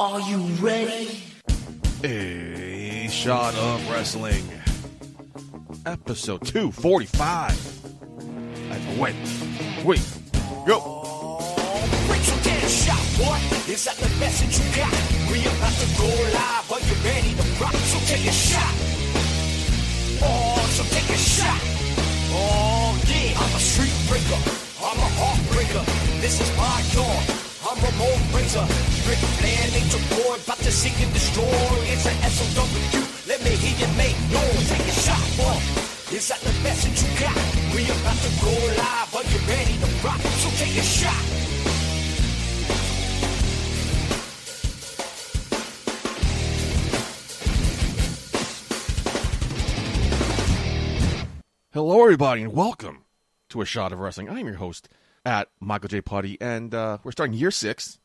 Are you ready? A shot of wrestling. Episode 245. And wait, wait, go. Rachel get a shot, what? Is that the message you got? We about to go live, are you ready to rock? So take a shot. Oh, so take a shot. Oh, yeah. I'm a street breaker. I'm a heartbreaker. This is my dawn. I'm Ramon Razor. Ric Flair, Nature Boy, about to seek and destroy. It's an SOW. Let me hear you make noise. Take a shot, boy. Is that the message you got? We about to go live. Are you ready to rock? So take a shot. Hello, everybody, and welcome to A Shot of Wrestling. I'm your host at Michael J. Putty, and uh, we're starting year six.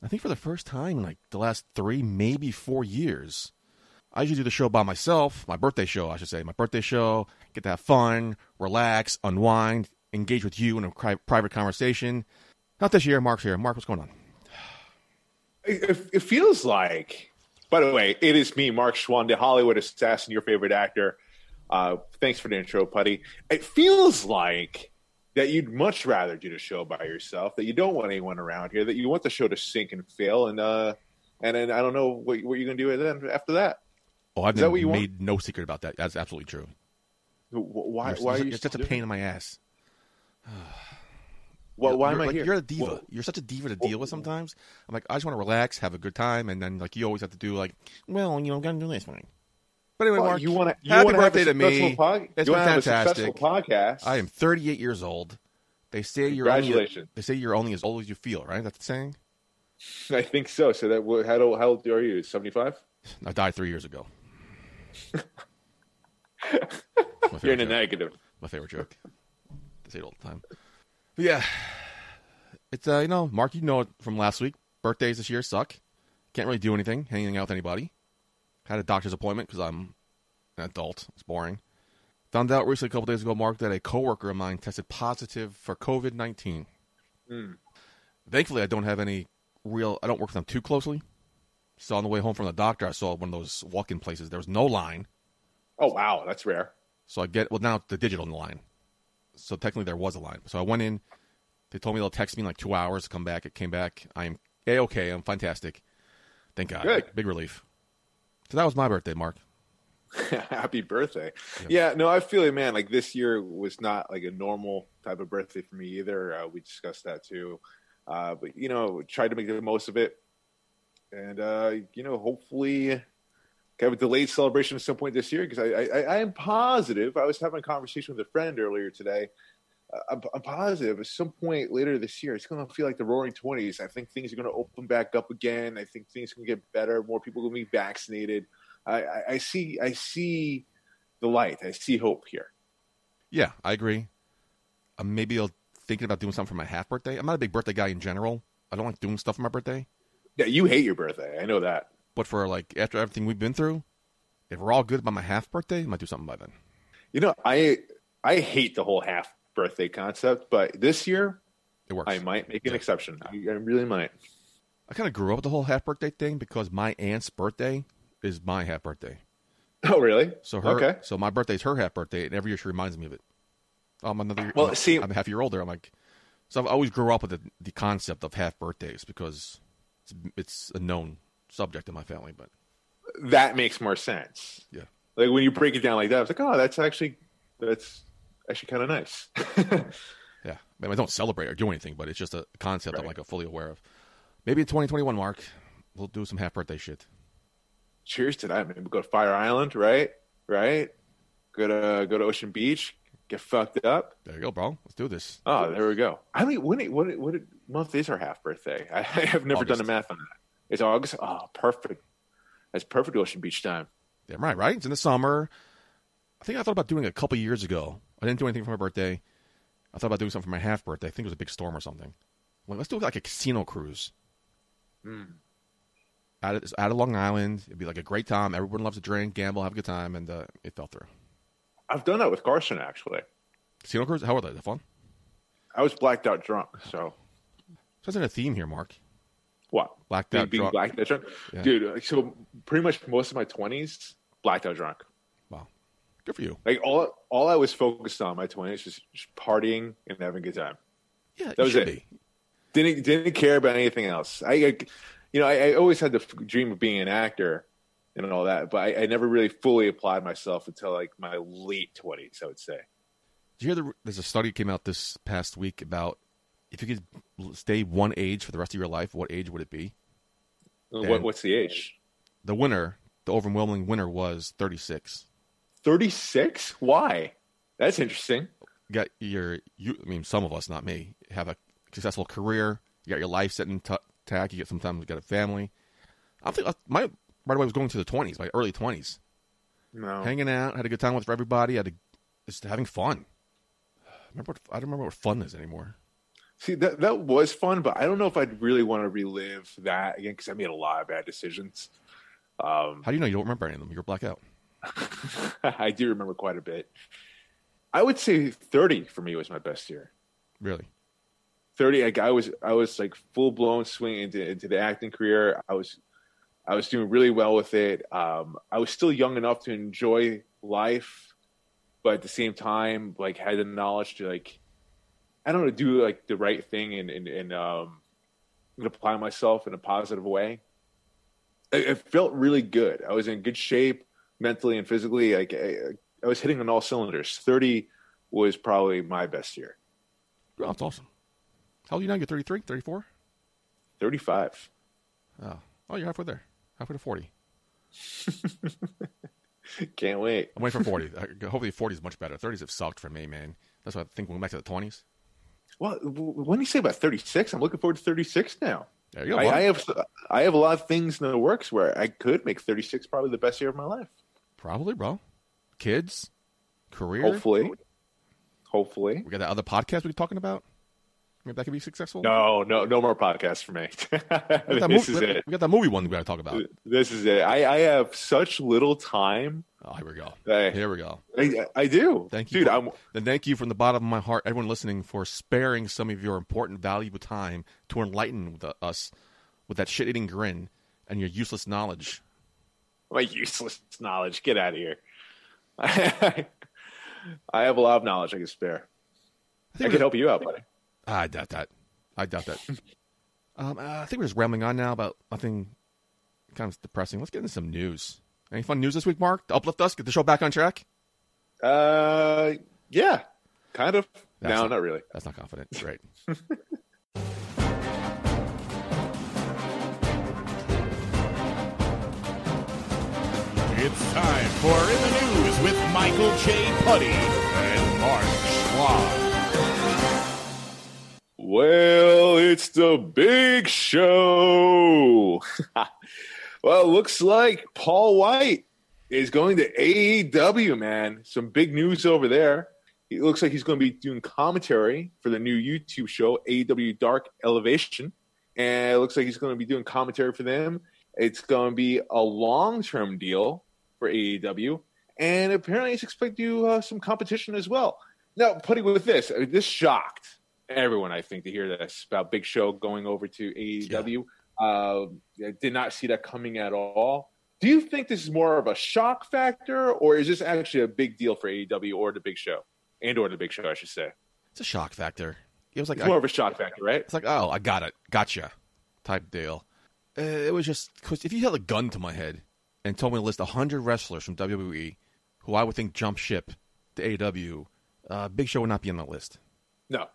I think for the first time in like the last three, maybe four years. I usually do the show by myself, my birthday show, I should say. My birthday show, get to have fun, relax, unwind, engage with you in a pri- private conversation. Not this year, Mark's here. Mark, what's going on? It, it feels like, by the way, it is me, Mark Schwann, the Hollywood assassin, your favorite actor. Uh, thanks for the intro, Putty. It feels like that you'd much rather do the show by yourself, that you don't want anyone around here, that you want the show to sink and fail, and uh, and then I don't know what, what you're going to do then after that. Oh, I've Is that what you made no secret about that. That's absolutely true. Wh- Why? You're, why are you're you such a still doing pain in my ass. Well, why am you're, I like, here? You're a diva. Well, you're such a diva to deal with sometimes. I'm like, I just want to relax, have a good time, and then like you always have to do like, well, you know, I'm gonna do this one. But anyway, well, Mark, you want to you happy have a birthday to me. pod- It's been fantastic. podcast. I am 38 years old. They say you're only, they say you're only as old as you feel, right? That's the saying. I think so. So that how old, how old are you? Seventy five. I died three years ago. You're in a joke. negative. My favorite joke. I say it all the time. But yeah, it's uh, you know, Mark, you know it from last week. Birthdays this year suck. Can't really do anything, hanging out with anybody. Had a doctor's appointment because I'm an adult. It's boring. Found out recently, a couple days ago, Mark, that a coworker of mine tested positive for COVID nineteen. Hmm. Thankfully, I don't have any real. I don't work with them too closely. So on the way home from the doctor, I saw one of those walk-in places. There was no line. Oh wow, that's rare. So I get well now the digital line. So technically there was a line. So I went in. They told me they'll text me in like two hours to come back. It came back. I am a okay. I'm fantastic. Thank God. Good. Big, big relief. So that was my birthday, Mark. Happy birthday. Yeah. no, I feel it, man. Like this year was not like a normal type of birthday for me either. Uh, we discussed that too. Uh, but, you know, tried to make the most of it. And, uh, you know, hopefully have a delayed celebration at some point this year because I, I, I am positive. I was having a conversation with a friend earlier today. Uh, I'm, I'm positive at some point later this year, it's going to feel like the roaring 20s. I think things are going to open back up again. I think things can get better. More people will be vaccinated. I, I, see I see the light. I see hope here. Yeah, I agree. Uh, maybe I'll thinking about doing something for my half birthday. I'm not a big birthday guy in general. I don't like doing stuff for my birthday. Yeah, you hate your birthday. I know that. But for like after everything we've been through, if we're all good by my half birthday, I might do something by then. You know, I I hate the whole half birthday concept, but this year It works. I might make an Yeah. exception. I, I really might. I kind of grew up with the whole half birthday thing because my aunt's birthday is my half birthday. Oh, really? So her, Okay. so my birthday's her half birthday, and every year she reminds me of it. Oh, I'm another. Year, Well, I'm, see- I'm a half year older. I'm like, so I've always grew up with the, the concept of half birthdays because it's, it's a known subject in my family. But That makes more sense. yeah, Like when you break it down like that, it's like, oh, that's actually that's actually kind of nice. yeah. I, mean, I don't celebrate or do anything, but it's just a concept I'm Right. like fully aware of. Maybe in 2021, Mark, we'll do some half birthday shit. Cheers to that, man. We go to Fire Island, right? Right. Go to go to Ocean Beach, get fucked up. There you go, bro. Let's do this. Oh, there we go. I mean, when what what month is our half birthday? I, I have never done the math on that. It's August. Oh, perfect. That's perfect Ocean Beach time. Damn right, right? It's in the summer. I think I thought about doing it a couple years ago. I didn't do anything for my birthday. I thought about doing something for my half birthday. I think it was a big storm or something. Like, let's do like a casino cruise. Hmm. Out of, out of Long Island, it'd be like a great time. Everyone loves to drink, gamble, have a good time, and uh, it fell through. I've done that with Carson actually. Casino cruise, how are they? They're fun. I was blacked out drunk. So So in a theme here, Mark. what? Blacked being, out being drunk. blacked out drunk, Yeah. dude. So pretty much most of my twenties blacked out drunk. Wow, good for you. Like all all I was focused on in my twenties was just partying and having a good time. Yeah, That was it. be. Didn't didn't care about anything else. I, I you know, I, I always had the f- dream of being an actor and all that, but I, I never really fully applied myself until like my late twenties. I would say. Did you hear the, there's a study came out this past week about if you could stay one age for the rest of your life, what age would it be? Uh, what, what's the age? The winner, the overwhelming winner, was 36. Thirty six. Why? That's interesting. You got your, you, I mean, some of us, not me, have a successful career. You got your life set in t- You get sometimes you got a family. I think uh, my right away was going to the 20s, my early 20s, No. hanging out, had a good time with everybody, had a, just having fun. Remember, what, I don't remember what fun is anymore. See that that was fun, but I don't know if I'd really want to relive that again because I made a lot of bad decisions. Um, How do you know you don't remember any of them? You're blackout. I do remember quite a bit. I would say thirty for me was my best year. Really? Thirty, like I was, I was like full blown swing into, into the acting career. I was, I was doing really well with it. Um, I was still young enough to enjoy life, but at the same time, like had the knowledge to like, I don't know, do like the right thing and and, and um, and apply myself in a positive way. It, it felt really good. I was in good shape mentally and physically. Like I, I was hitting on all cylinders. Thirty was probably my best year. That's awesome. How old are you now? You're 33, 34? Thirty-five. Oh, oh, you're halfway there. Halfway to 40. Can't wait. I'm waiting for 40. Uh, Hopefully 40 is much better. 30s have sucked for me, man. That's why I think we'll go back to the 20s. Well, when you say about thirty-six, I'm looking forward to thirty-six now. There you go. I. I have I have a lot of things in the works where I could make thirty-six probably the best year of my life. Probably, bro. Kids, career. Hopefully, hopefully. We got that other podcast we were talking about. Maybe that could be successful. No, no, no more podcasts for me. We got that this movie, is it. We got that movie one we got to talk about. This is it. I, I have such little time. Oh, here we go. Here we go. I, I do. Thank you, dude. I'm Then thank you from the bottom of my heart, everyone listening, for sparing some of your important, valuable time to enlighten the, uh, us with that shit-eating grin and your useless knowledge. my useless knowledge. Get out of here. I have a lot of knowledge I can spare. I I can help you out, buddy. I doubt that. I doubt that. um, uh, I think we're just rambling on now about nothing kind of depressing. Let's get into some news. Any fun news this week, Mark? To uplift us, get the show back on track. Uh, yeah, kind of. That's no, not- not really. That's not confident. right? It's time for In the News with Michael J. Putty and Mark Schwab. Well, it's the big show. well, looks like Paul White is going to AEW, man. Some big news over there. It looks like he's going to be doing commentary for the new YouTube show, AEW Dark Elevation. And it looks like he's going to be doing commentary for them. It's going to be a long term deal for AEW. And apparently, he's expected to do uh, some competition as well. Now, putting with this, this shocked everyone, I think, to hear this about Big Show going over to AEW. Uh, I did not see that coming at all. Do you think this is more of a shock factor, or is this actually a big deal for AEW or the Big Show, and or the Big Show, I should say? It's a shock factor. It was like It's I- more of a shock factor, right? It's like, oh, I got it, gotcha, type deal. Uh, it was just because if you held a gun to my head and told me to list hundred wrestlers from WWE who I would think jump ship to AEW, uh, Big Show would not be on the list No,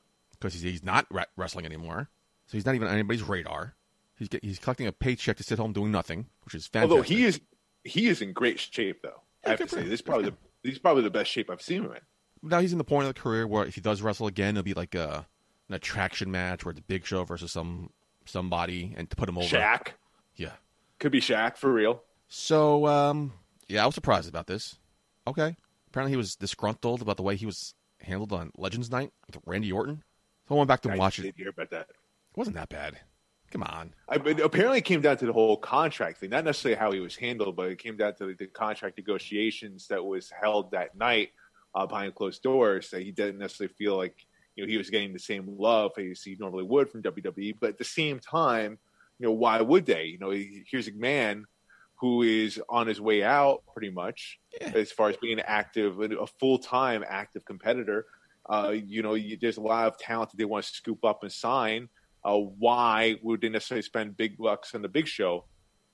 because he's, he's not re- wrestling anymore, so he's not even on anybody's radar. He's get, he's collecting a paycheck to sit home doing nothing, which is fantastic. although he is he is in great shape, though. I have to say, this is probably the he's probably the best shape I've seen him in. now he's in the point of the career where if he does wrestle again, it'll be like a, an attraction match where it's Big Show versus some somebody and to put him over. Shaq Yeah. could be Shaq for real. So, um, yeah, I was surprised about this. Okay. Apparently, he was disgruntled about the way he was handled on Legends Night with Randy Orton. So I went back to I watch it. did hear about that. It wasn't that bad. Come on. I, but apparently, it came down to the whole contract thing, not necessarily how he was handled, but it came down to the, the contract negotiations that was held that night uh, behind closed doors. That he didn't necessarily feel like you know he was getting the same love as he normally would from WWE, but at the same time, you know, why would they? You know, here's a man who is on his way out pretty much Yeah. as far as being active, a full time active competitor. Uh, you know, you, there's a lot of talent that they want to scoop up and sign. Uh, why would they necessarily spend big bucks on the big show?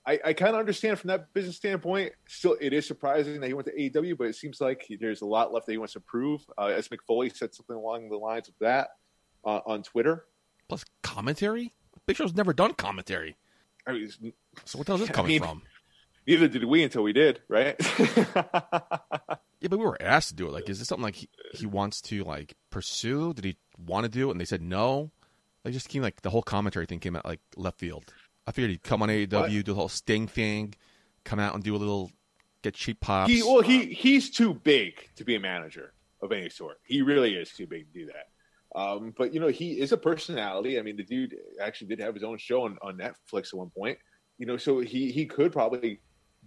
I, I kind of understand from that business standpoint. Still, it is surprising that he went to AEW, but it seems like there's a lot left that he wants to prove. Uh, as Mick Foley said something along the lines of that uh, on Twitter. Plus commentary. Big Show's never done commentary. I mean, So what the hell is this I coming mean- from? Neither did we until we did, right? Yeah, but we were asked to do it. Like, is this something like he, he wants to like pursue? Did he want to do it? And they said no. Like, just came like the whole commentary thing came out like left field. I figured he'd come on AEW, What? do the whole Sting thing, come out and do a little get cheap pops. he well, he he's too big to be a manager of any sort. He really is too big to do that. Um, but you know, he is a personality. I mean, the dude actually did have his own show on, on Netflix at one point. You know, so he he could probably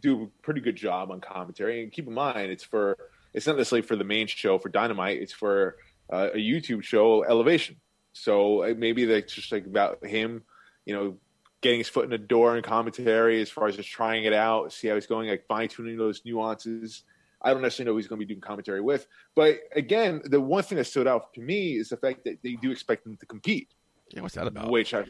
do a pretty good job on commentary. And keep in mind, it's for it's not necessarily for the main show for Dynamite. It's for uh, a YouTube show, Elevation. So uh, maybe that's just like about him, you know, getting his foot in the door in commentary as far as just trying it out, see how he's going, like fine tuning those nuances. I don't necessarily know who he's going to be doing commentary with, but again, the one thing that stood out to me is the fact that they do expect him to compete, yeah, what's that about? which I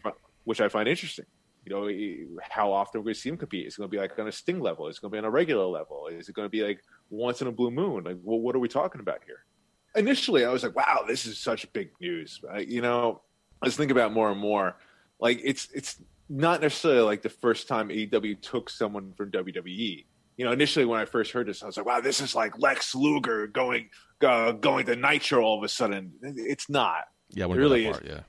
which I find interesting. You know, how often we're going to see him compete? Is it going to be like on a Sting level? Is it going to be on a regular level? Is it going to be like once in a blue moon? Like, well, what are we talking about here? Initially, I was like, "Wow, this is such big news." I, you know, let's think about it more and more. Like, it's it's not necessarily like the first time AEW took someone from WWE. You know, initially when I first heard this, I was like, "Wow, this is like Lex Luger going uh, going to Nitro all of a sudden." It's not. Yeah, It really is. Yeah,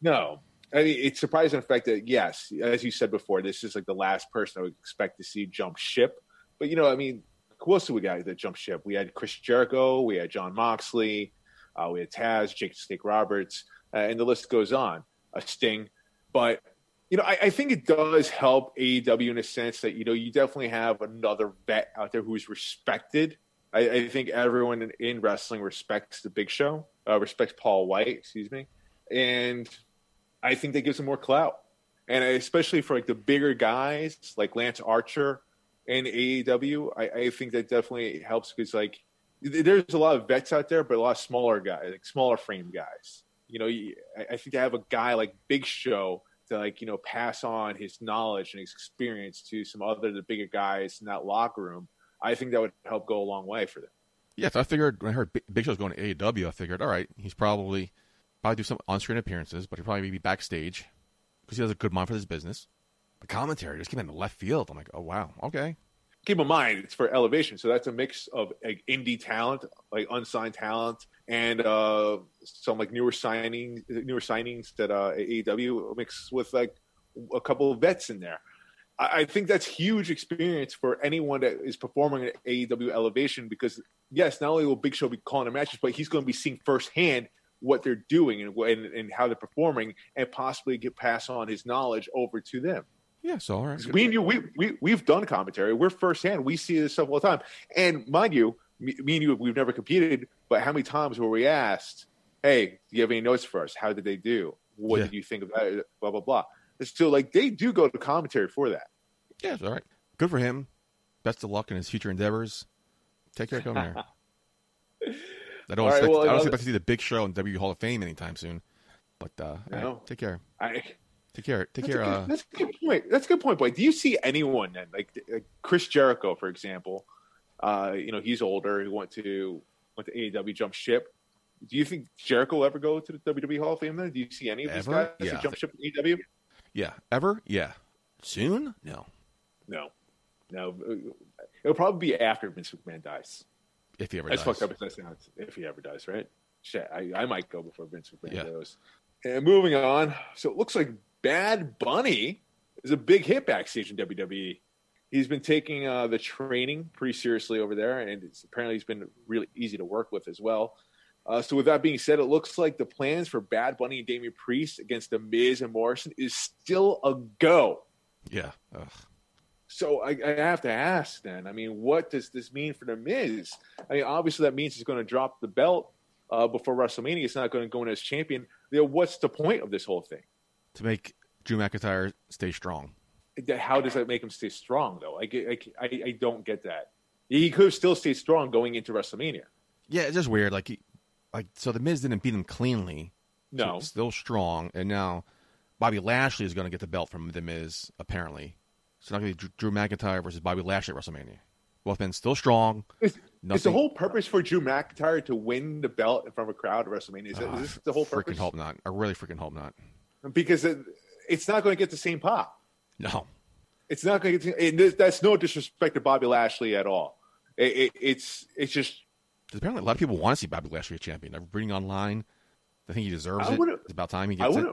No. I mean, it's surprising the fact that, yes, as you said before, this is like the last person I would expect to see jump ship. But, you know, I mean, who else did we got that jump ship? We had Chris Jericho, we had Jon Moxley, uh, we had Taz, Jake Snake Roberts, uh, and the list goes on. A Sting. But, you know, I, I think it does help AEW in a sense that, you know, you definitely have another vet out there who's respected. I, I think everyone in, in wrestling respects the Big Show, uh, respects Paul White, excuse me. And I think that gives him more clout. And especially for like the bigger guys like Lance Archer and AEW, I, I think that definitely helps because like there's a lot of vets out there, but a lot of smaller guys, like smaller frame guys. You know, I think to have a guy like Big Show to like you know pass on his knowledge and his experience to some other the bigger guys in that locker room, I think that would help go a long way for them. yeah. So I figured when I heard Big Show's going to AEW, I figured, all right, he's probably probably do some on-screen appearances, but he'll probably be backstage because he has a good mind for this business. The commentary just came in the left field. I'm like, oh wow, okay. keep in mind it's for elevation so that's a mix of like indie talent like unsigned talent and uh some like newer signings newer signings that uh AEW mix with like a couple of vets in there I, I think that's huge experience for anyone that is performing at AEW elevation because yes not only will Big Show be calling the matches but he's going to be seeing firsthand what they're doing and, and and how they're performing and possibly get pass on his knowledge over to them Yeah, so all right. 'Cause we knew we, we we've done commentary. We're firsthand. We see this stuff all the time. And mind you, me, me and you, we've never competed. But how many times were we asked, "Hey, do you have any notes for us? How did they do? What Yeah. did you think about it? Blah blah blah." And so, like, they do go to commentary for that. Yes, all right. Good for him. Best of luck in his future endeavors. Take care, come here. I don't All right, expect, well, I don't expect to see the big show in W Hall of Fame anytime soon. But uh, right, take care. I, Take care. Take care. good, Uh, that's a good point. That's a good point, boy. Do you see anyone then, like, like Chris Jericho, for example? Uh, you know, he's older. He went to went to AEW, jump ship. Do you think Jericho will ever go to the WWE Hall of Fame? Then, do you see any of these Ever? guys Yeah. jump ship to AEW? yeah. Ever? Yeah. Soon? No. No, no. It'll probably be after Vince McMahon dies. If he ever does. fucked up as that sounds. If he ever dies, right? Shit, I, I might go before Vince McMahon Yeah. goes. And moving on. So it looks like Bad Bunny is a big hit backstage in WWE. He's been taking uh, the training pretty seriously over there, and it's, apparently he's been really easy to work with as well. Uh, so with that being said, it looks like the plans for Bad Bunny and Damian Priest against The Miz and Morrison is still a go. Yeah. Ugh. So I, I have to ask then. I mean, what does this mean for the Miz? I mean, obviously that means he's going to drop the belt uh, before WrestleMania. It's not going to go in as champion. You know, what's the point of this whole thing? To make Drew McIntyre stay strong. How does that make him stay strong though? I, I, I don't get that. He could still stay strong going into WrestleMania. Yeah, it's just weird. Like, he, like so the Miz didn't beat him cleanly. No, he's still strong, and now Bobby Lashley is going to get the belt from the Miz apparently. So not going to be Drew McIntyre versus Bobby Lashley at WrestleMania. Both men still strong. Is, is the whole purpose for Drew McIntyre to win the belt in front of a crowd at WrestleMania? Is, that, Ah, is this the whole purpose? freaking hope not. I really freaking hope not. Because it, it's not going to get the same pop. No, It's not going to get. This- that's no disrespect to Bobby Lashley at all. It, it, it's it's just apparently a lot of people want to see Bobby Lashley a champion. They're reading online. They think he deserves I it. It's about time he gets it.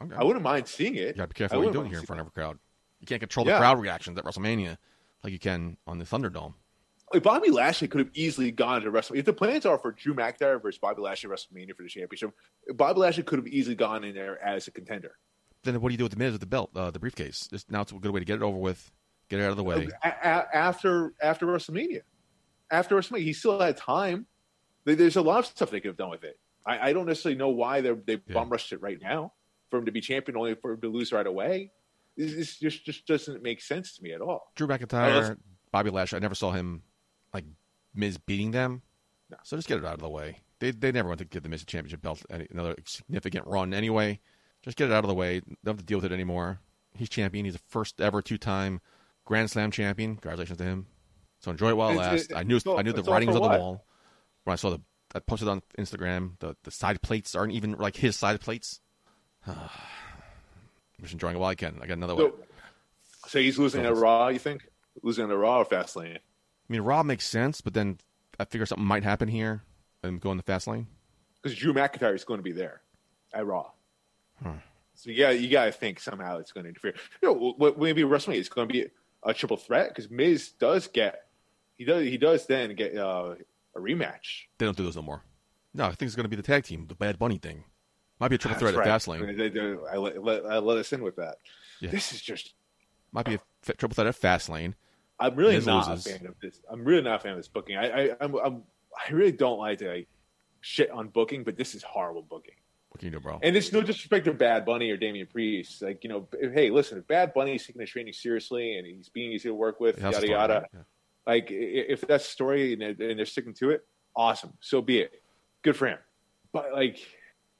Okay. I wouldn't mind seeing it. You gotta be careful what you're doing here in front of a crowd. You can't control the Yeah. crowd reactions at WrestleMania like you can on the Thunderdome. Like Bobby Lashley could have easily gone to WrestleMania. If the plans are for Drew McIntyre versus Bobby Lashley at WrestleMania for the championship, Bobby Lashley could have easily gone in there as a contender. Then what do you do with the Miz with the belt, uh, the briefcase? Just, now it's a good way to get it over with, get it out of the way. A- a- after after WrestleMania, after WrestleMania, he still had time. There's a lot of stuff they could have done with it. I, I don't necessarily know why they they Yeah. bum rushed it right now for him to be champion, only for him to lose right away. This, this just just doesn't make sense to me at all. Drew McIntyre, Bobby Lashley. I never saw him like Miz beating them. No. So just get it out of the way. They they never want to give the Miz a championship belt any, another significant run anyway. Just get it out of the way. Don't have to deal with it anymore. He's champion. He's the first ever two time Grand Slam champion. Congratulations to him. So enjoy it while it lasts. I knew all- I knew the writing was on the wall when I saw the. I posted on Instagram. The the side plates aren't even like his side plates. I'm just enjoying it while I can. I got another one. So, so he's losing at Raw. You think losing at Raw or Fastlane? I mean, Raw makes sense, but then I figure something might happen here and go in the fast lane. Because Drew McIntyre is going to be there at Raw. Hmm. So yeah, you got to think somehow it's going to interfere. You know, what maybe WrestleMania it's going to be a triple threat because Miz does get he does he does then get uh, a rematch. They don't do those no more. No, I think it's going to be the tag team, the Bad Bunny thing. Might be a triple threat That's at right. Fastlane. They- they- I let, I let us in with that. Yeah. This is just. Might be a f- triple threat at Fastlane. I'm really Miz not loses. a fan of this. I'm really not a fan of this booking. I I I'm, I'm I really don't like to like, shit on booking, but this is horrible booking. What can you do, bro? And it's no disrespect to Bad Bunny or Damian Priest. Like, you know, hey, listen, if Bad Bunny is taking his training seriously and he's being easy to work with, yada, to start, yada. right? Yeah. Like, if that's the story and they're, and they're sticking to it, awesome. So be it. Good for him. But, like,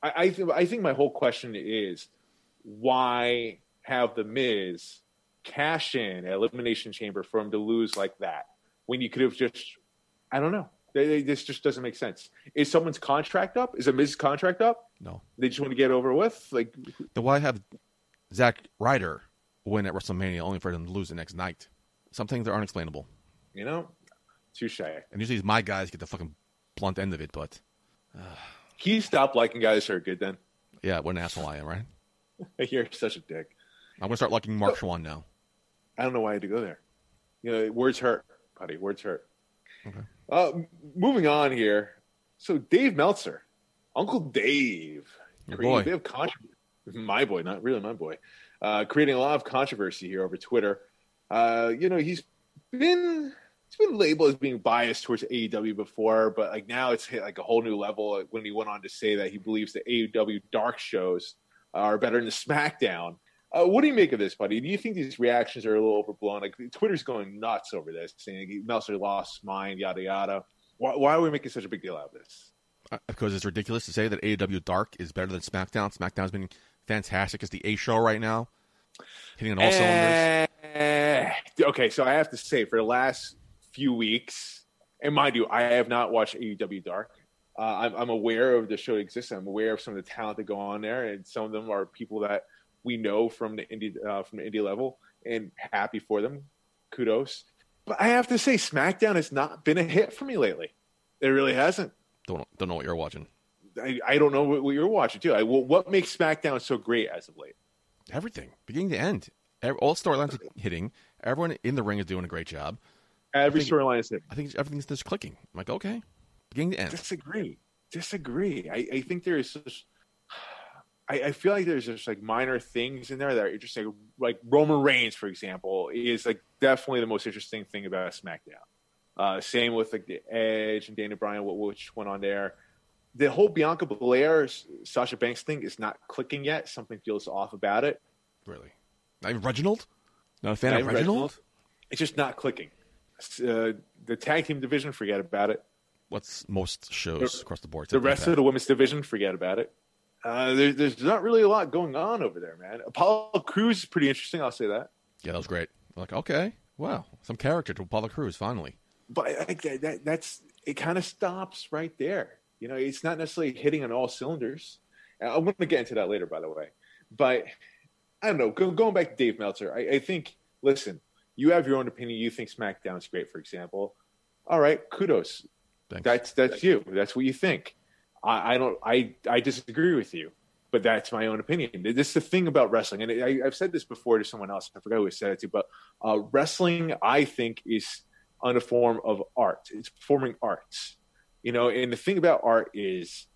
I, I, th- I think my whole question is why have The Miz cash in at Elimination Chamber for him to lose like that when you could have just, I don't know. They, they, this just doesn't make sense. Is someone's contract up? Is a Miz's contract up? No. They just want to get over with. Like, Then why have Zack Ryder win at WrestleMania only for him to lose the next night? Some things are unexplainable. you know, touche. And usually my guys get the fucking blunt end of it, but Can you stop liking guys who are good? Then yeah, what an asshole I am, right? you're such a dick. I'm going to start liking Mark Schwann now. I don't know why I had to go there. You know, words hurt, buddy. Words hurt. Okay. Uh, moving on here. So Dave Meltzer, Uncle Dave, Your boy. of controversy. My boy, not really my boy. Uh, creating a lot of controversy here over Twitter. Uh, you know, he's been he's been labeled as being biased towards AEW before, but like now it's hit like a whole new level when he went on to say that he believes the AEW dark shows are better than the SmackDown. Uh, what do you make of this, buddy? Do you think these reactions are a little overblown? Like Twitter's going nuts over this, saying Meltzer lost mind, yada yada. Why, why are we making such a big deal out of this? Uh, Because it's ridiculous to say that AEW Dark is better than SmackDown. SmackDown's been fantastic as the A show right now, hitting on all cylinders. Eh, okay, so I have to say, for the last few weeks, and mind you, I have not watched AEW Dark. Uh, I'm, I'm aware of the show exists. I'm aware of some of the talent that go on there, and some of them are people that we know from the indie uh, from the indie level, and happy for them. Kudos. But I have to say, SmackDown has not been a hit for me lately. It really hasn't. Don't don't know what you're watching. I, I don't know what, what you're watching too. I, what makes SmackDown so great as of late? Everything, beginning to end, all storylines are hitting. Everyone in the ring is doing a great job. Every storyline is hit. I think everything's just clicking. I'm like, okay, beginning to end. disagree. Disagree. I, I think there is just. I, I feel like there's just like minor things in there that are interesting. Like Roman Reigns, for example, is like definitely the most interesting thing about SmackDown. Uh, same with like the Edge and Daniel Bryan, what which went on there. The whole Bianca Belair Sasha Banks thing is not clicking yet. Something feels off about it. Really? Not even Reginald? Not a fan Not of Reginald? Reginald? It's just not clicking. Uh, the tag team division, forget about it. What's most shows The- across the board? The rest of the women's division, forget about it. Uh, there, there's not really a lot going on over there, man. Apollo Crews is pretty interesting. I'll say that. Yeah, that was great. Like, okay, wow, some character to Apollo Crews finally. but I think that, that that's it. Kind of stops right there. You know, it's not necessarily hitting on all cylinders. I'm going to get into that later, by the way. But I don't know. Go, going back to Dave Meltzer, I, I think. Listen, you have your own opinion. You think SmackDown's great, for example. All right, kudos. Thanks. That's that's you. That's what you think. I, I don't. I I disagree with you, but that's my own opinion. This is the thing about wrestling, and I, I've said this before to someone else. I forgot who I said it to, but uh, wrestling, I think, is on a form of art. It's performing arts, you know. And the thing about art is,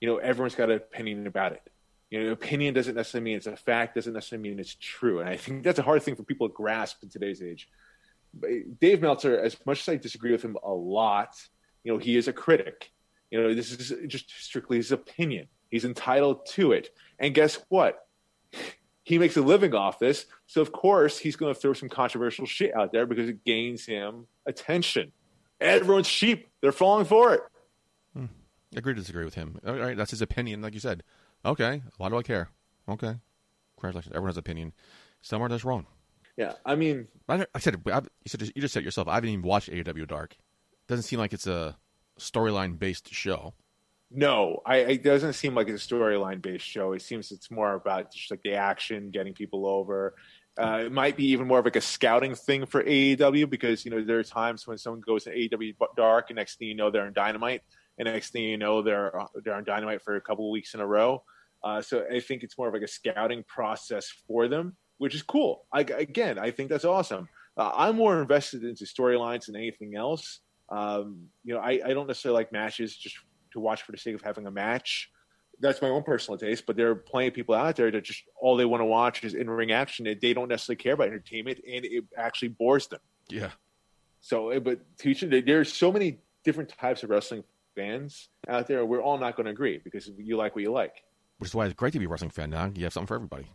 you know, everyone's got an opinion about it. You know, opinion doesn't necessarily mean it's a fact. Doesn't necessarily mean it's true. And I think that's a hard thing for people to grasp in today's age. But Dave Meltzer, as much as I disagree with him a lot, you know, he is a critic. You know, this is just strictly his opinion. He's entitled to it. And guess what? He makes a living off this. So, of course, he's going to throw some controversial shit out there because it gains him attention. Everyone's sheep. They're falling for it. Hmm. Agree to disagree with him. All right, that's his opinion, like you said. Okay, why do I care? Okay, congratulations. Everyone has an opinion. Somewhere that's wrong. Yeah. I mean, I, I said, I, you said you just said yourself. I haven't even watched AEW Dark. Doesn't seem like it's a storyline based show. no, I, it doesn't seem like it's a storyline based show. It seems it's more about just like the action, getting people over. Uh, it might be even more of like a scouting thing for AEW because you know there are times when someone goes to AEW Dark, and next thing you know they're in Dynamite, and next thing you know they're they're on Dynamite for a couple of weeks in a row. Uh, so I think it's more of like a scouting process for them, which is cool. I, again, I think that's awesome. Uh, I'm more invested into storylines than anything else. Um, you know, I, I don't necessarily like matches just to watch for the sake of having a match. That's my own personal taste, but there are plenty of people out there that just all they want to watch is in ring action. and They don't necessarily care about entertainment, and it actually bores them. Yeah, So, eh, but teaching there's so many different types of wrestling fans out there. We're all not going to agree because you like what you like. Which is why it's great to be a wrestling fan now. You have something for everybody.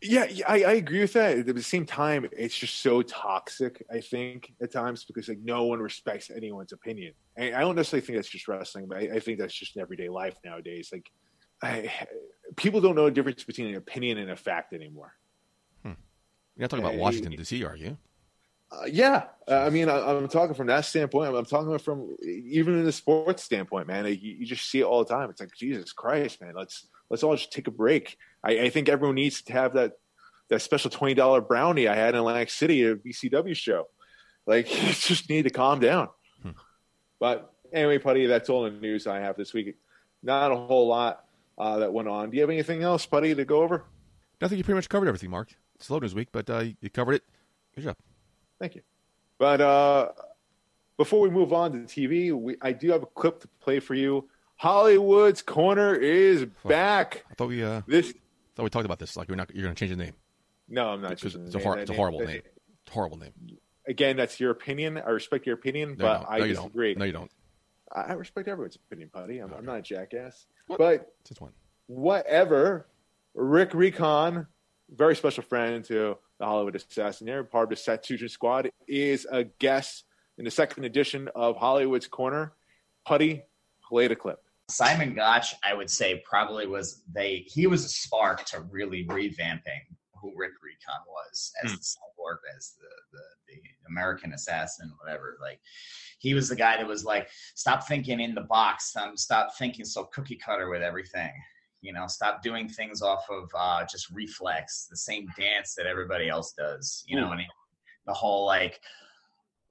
Yeah, I, I agree with that. At the same time, it's just so toxic. I think at times because like no one respects anyone's opinion. And I don't necessarily think that's just wrestling, but I, I think that's just everyday life nowadays. Like, I, people don't know the difference between an opinion and a fact anymore. You're not talking about. Washington D.C., are you? Uh, yeah, uh, I mean, I, I'm talking from that standpoint. I'm, I'm talking from even in the sports standpoint, man. Like, you, you just see it all the time. It's like Jesus Christ, man. Let's let's all just take a break. I, I think everyone needs to have that that special twenty dollar brownie I had in Atlantic City at a BCW show. Like, you just need to calm down. But anyway, Putty, that's all the news I have this week. Not a whole lot uh, that went on. Do you have anything else, Putty, to go over? I think you pretty much covered everything, Mark. It's slow news week, but uh, you covered it. Good job. Thank you. But uh, before we move on to TV, we, I do have a clip to play for you. Hollywood's Corner is back. I thought we uh, This thought we talked about this. Like you're not you're going to change the name. no, I'm not. It's, choosing it's, a, hor- it's a horrible name. It's a horrible name. Again, that's your opinion. I respect your opinion, No, but don't. I no, disagree. No, you don't. I I respect everyone's opinion, Putty. I'm, I'm not a jackass. What? But Just one. whatever. Rick Recon, very special friend to the Hollywood Assassinator, part of the Satsujin Squad, is a guest in the second edition of Hollywood's Corner. Putty, play the clip. Simon Gotch, I would say, probably was they. He was a spark to really revamping who Rick Recon was as Hmm. the cyborg, as the, the the American assassin, whatever. Like he was the guy that was like, stop thinking in the box. Um, stop thinking so cookie cutter with everything. You know, stop doing things off of uh, just reflex, the same dance that everybody else does. You know, Hmm. and he, the whole like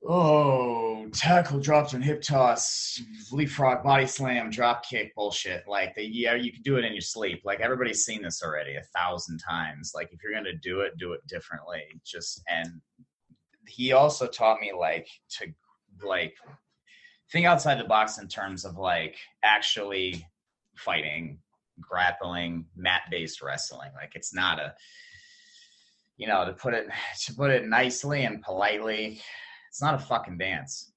oh, tackle drops and hip toss, leapfrog, body slam, drop kick bullshit. Like the yeah, you can do it in your sleep. Like everybody's seen this already a thousand times. Like if you're gonna do it, do it differently. Just and he also taught me like to like think outside the box in terms of like actually fighting, grappling, mat based wrestling. Like it's not a you know, to put it to put it nicely and politely, it's not a fucking dance.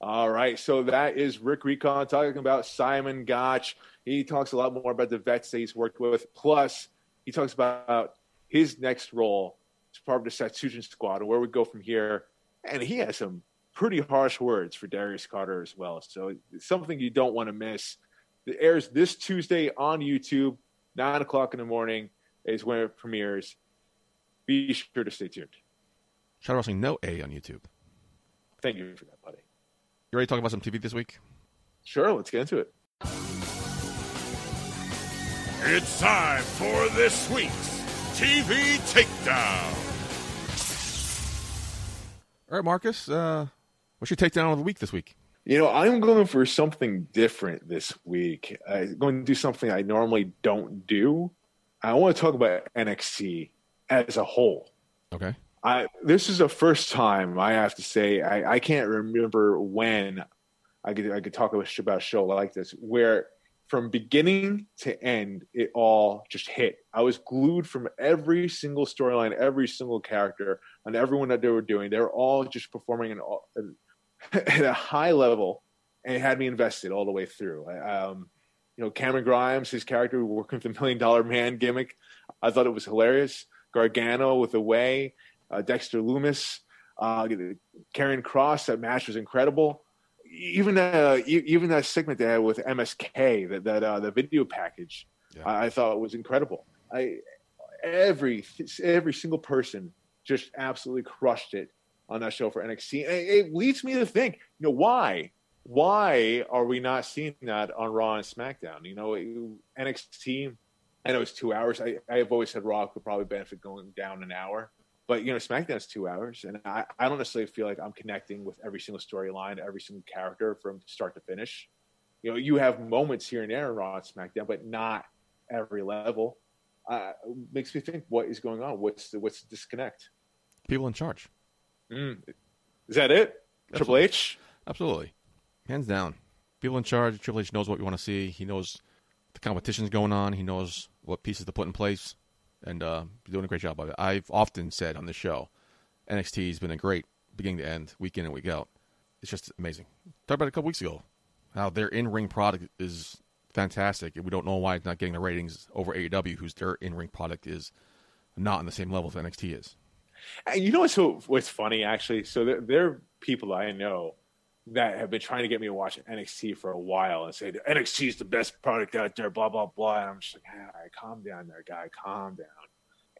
All right, so that is Rick Recon talking about Simon Gotch. He talks a lot more about the vets that he's worked with. Plus, he talks about his next role is part of the Satsujin squad and where we go from here. And he has some pretty harsh words for Darius Carter as well. So it's something you don't want to miss. It airs this Tuesday on YouTube, nine o'clock in the morning is when it premieres. Be sure to stay tuned. Shot of Wrestling No A on YouTube. Thank you for that, buddy. You ready to talk about some TV this week? Sure, let's get into it. It's time for this week's TV Takedown. All right, Marcus. Uh, what's your takedown of the week this week? You know, I'm going for something different this week. I'm going to do something I normally don't do. I want to talk about NXT as a whole. Okay. I this is the first time I have to say I, I can't remember when I could I could talk about a show like this where from beginning to end it all just hit. I was glued from every single storyline, every single character, and everyone that they were doing. They were all just performing at a high level, and it had me invested all the way through. Um, you know, Cameron Grimes, his character working with the Million Dollar Man gimmick, I thought it was hilarious. Gargano with the way uh, Dexter Lumis, uh, Karrion Kross. That match was incredible. Even uh, even that segment they had with MSK, that that uh, the video package, yeah. I, I, thought was incredible. I every every single person just absolutely crushed it on that show for NXT. And it, it leads me to think, you know, why why are we not seeing that on Raw and SmackDown? You know, NXT. I know it's two hours. I, I have always said Raw could probably benefit going down an hour. But you know, SmackDown's two hours, and I, I don't necessarily feel like I'm connecting with every single storyline, every single character from start to finish. You know, you have moments here and there in Raw and SmackDown, but not every level. Uh, makes me think, what is going on? What's the, what's the disconnect? People in charge. Mm. Is that it? Absolutely. Triple H? Absolutely, hands down. People in charge. Triple H knows what we want to see. He knows the competition's going on. He knows what pieces to put in place and uh, doing a great job of it. I've often said on the show, NXT has been a great beginning to end, week in and week out. It's just amazing. Talked about it a couple weeks ago, how their in ring product is fantastic, and we don't know why it's not getting the ratings over AEW, whose their in ring product is not on the same level as NXT is. And you know what's so, what's funny actually? So there, there are people I know that have been trying to get me to watch NXT for a while and say NXT is the best product out there, blah blah blah. And I'm just like, all right, calm down, there, guy, calm down.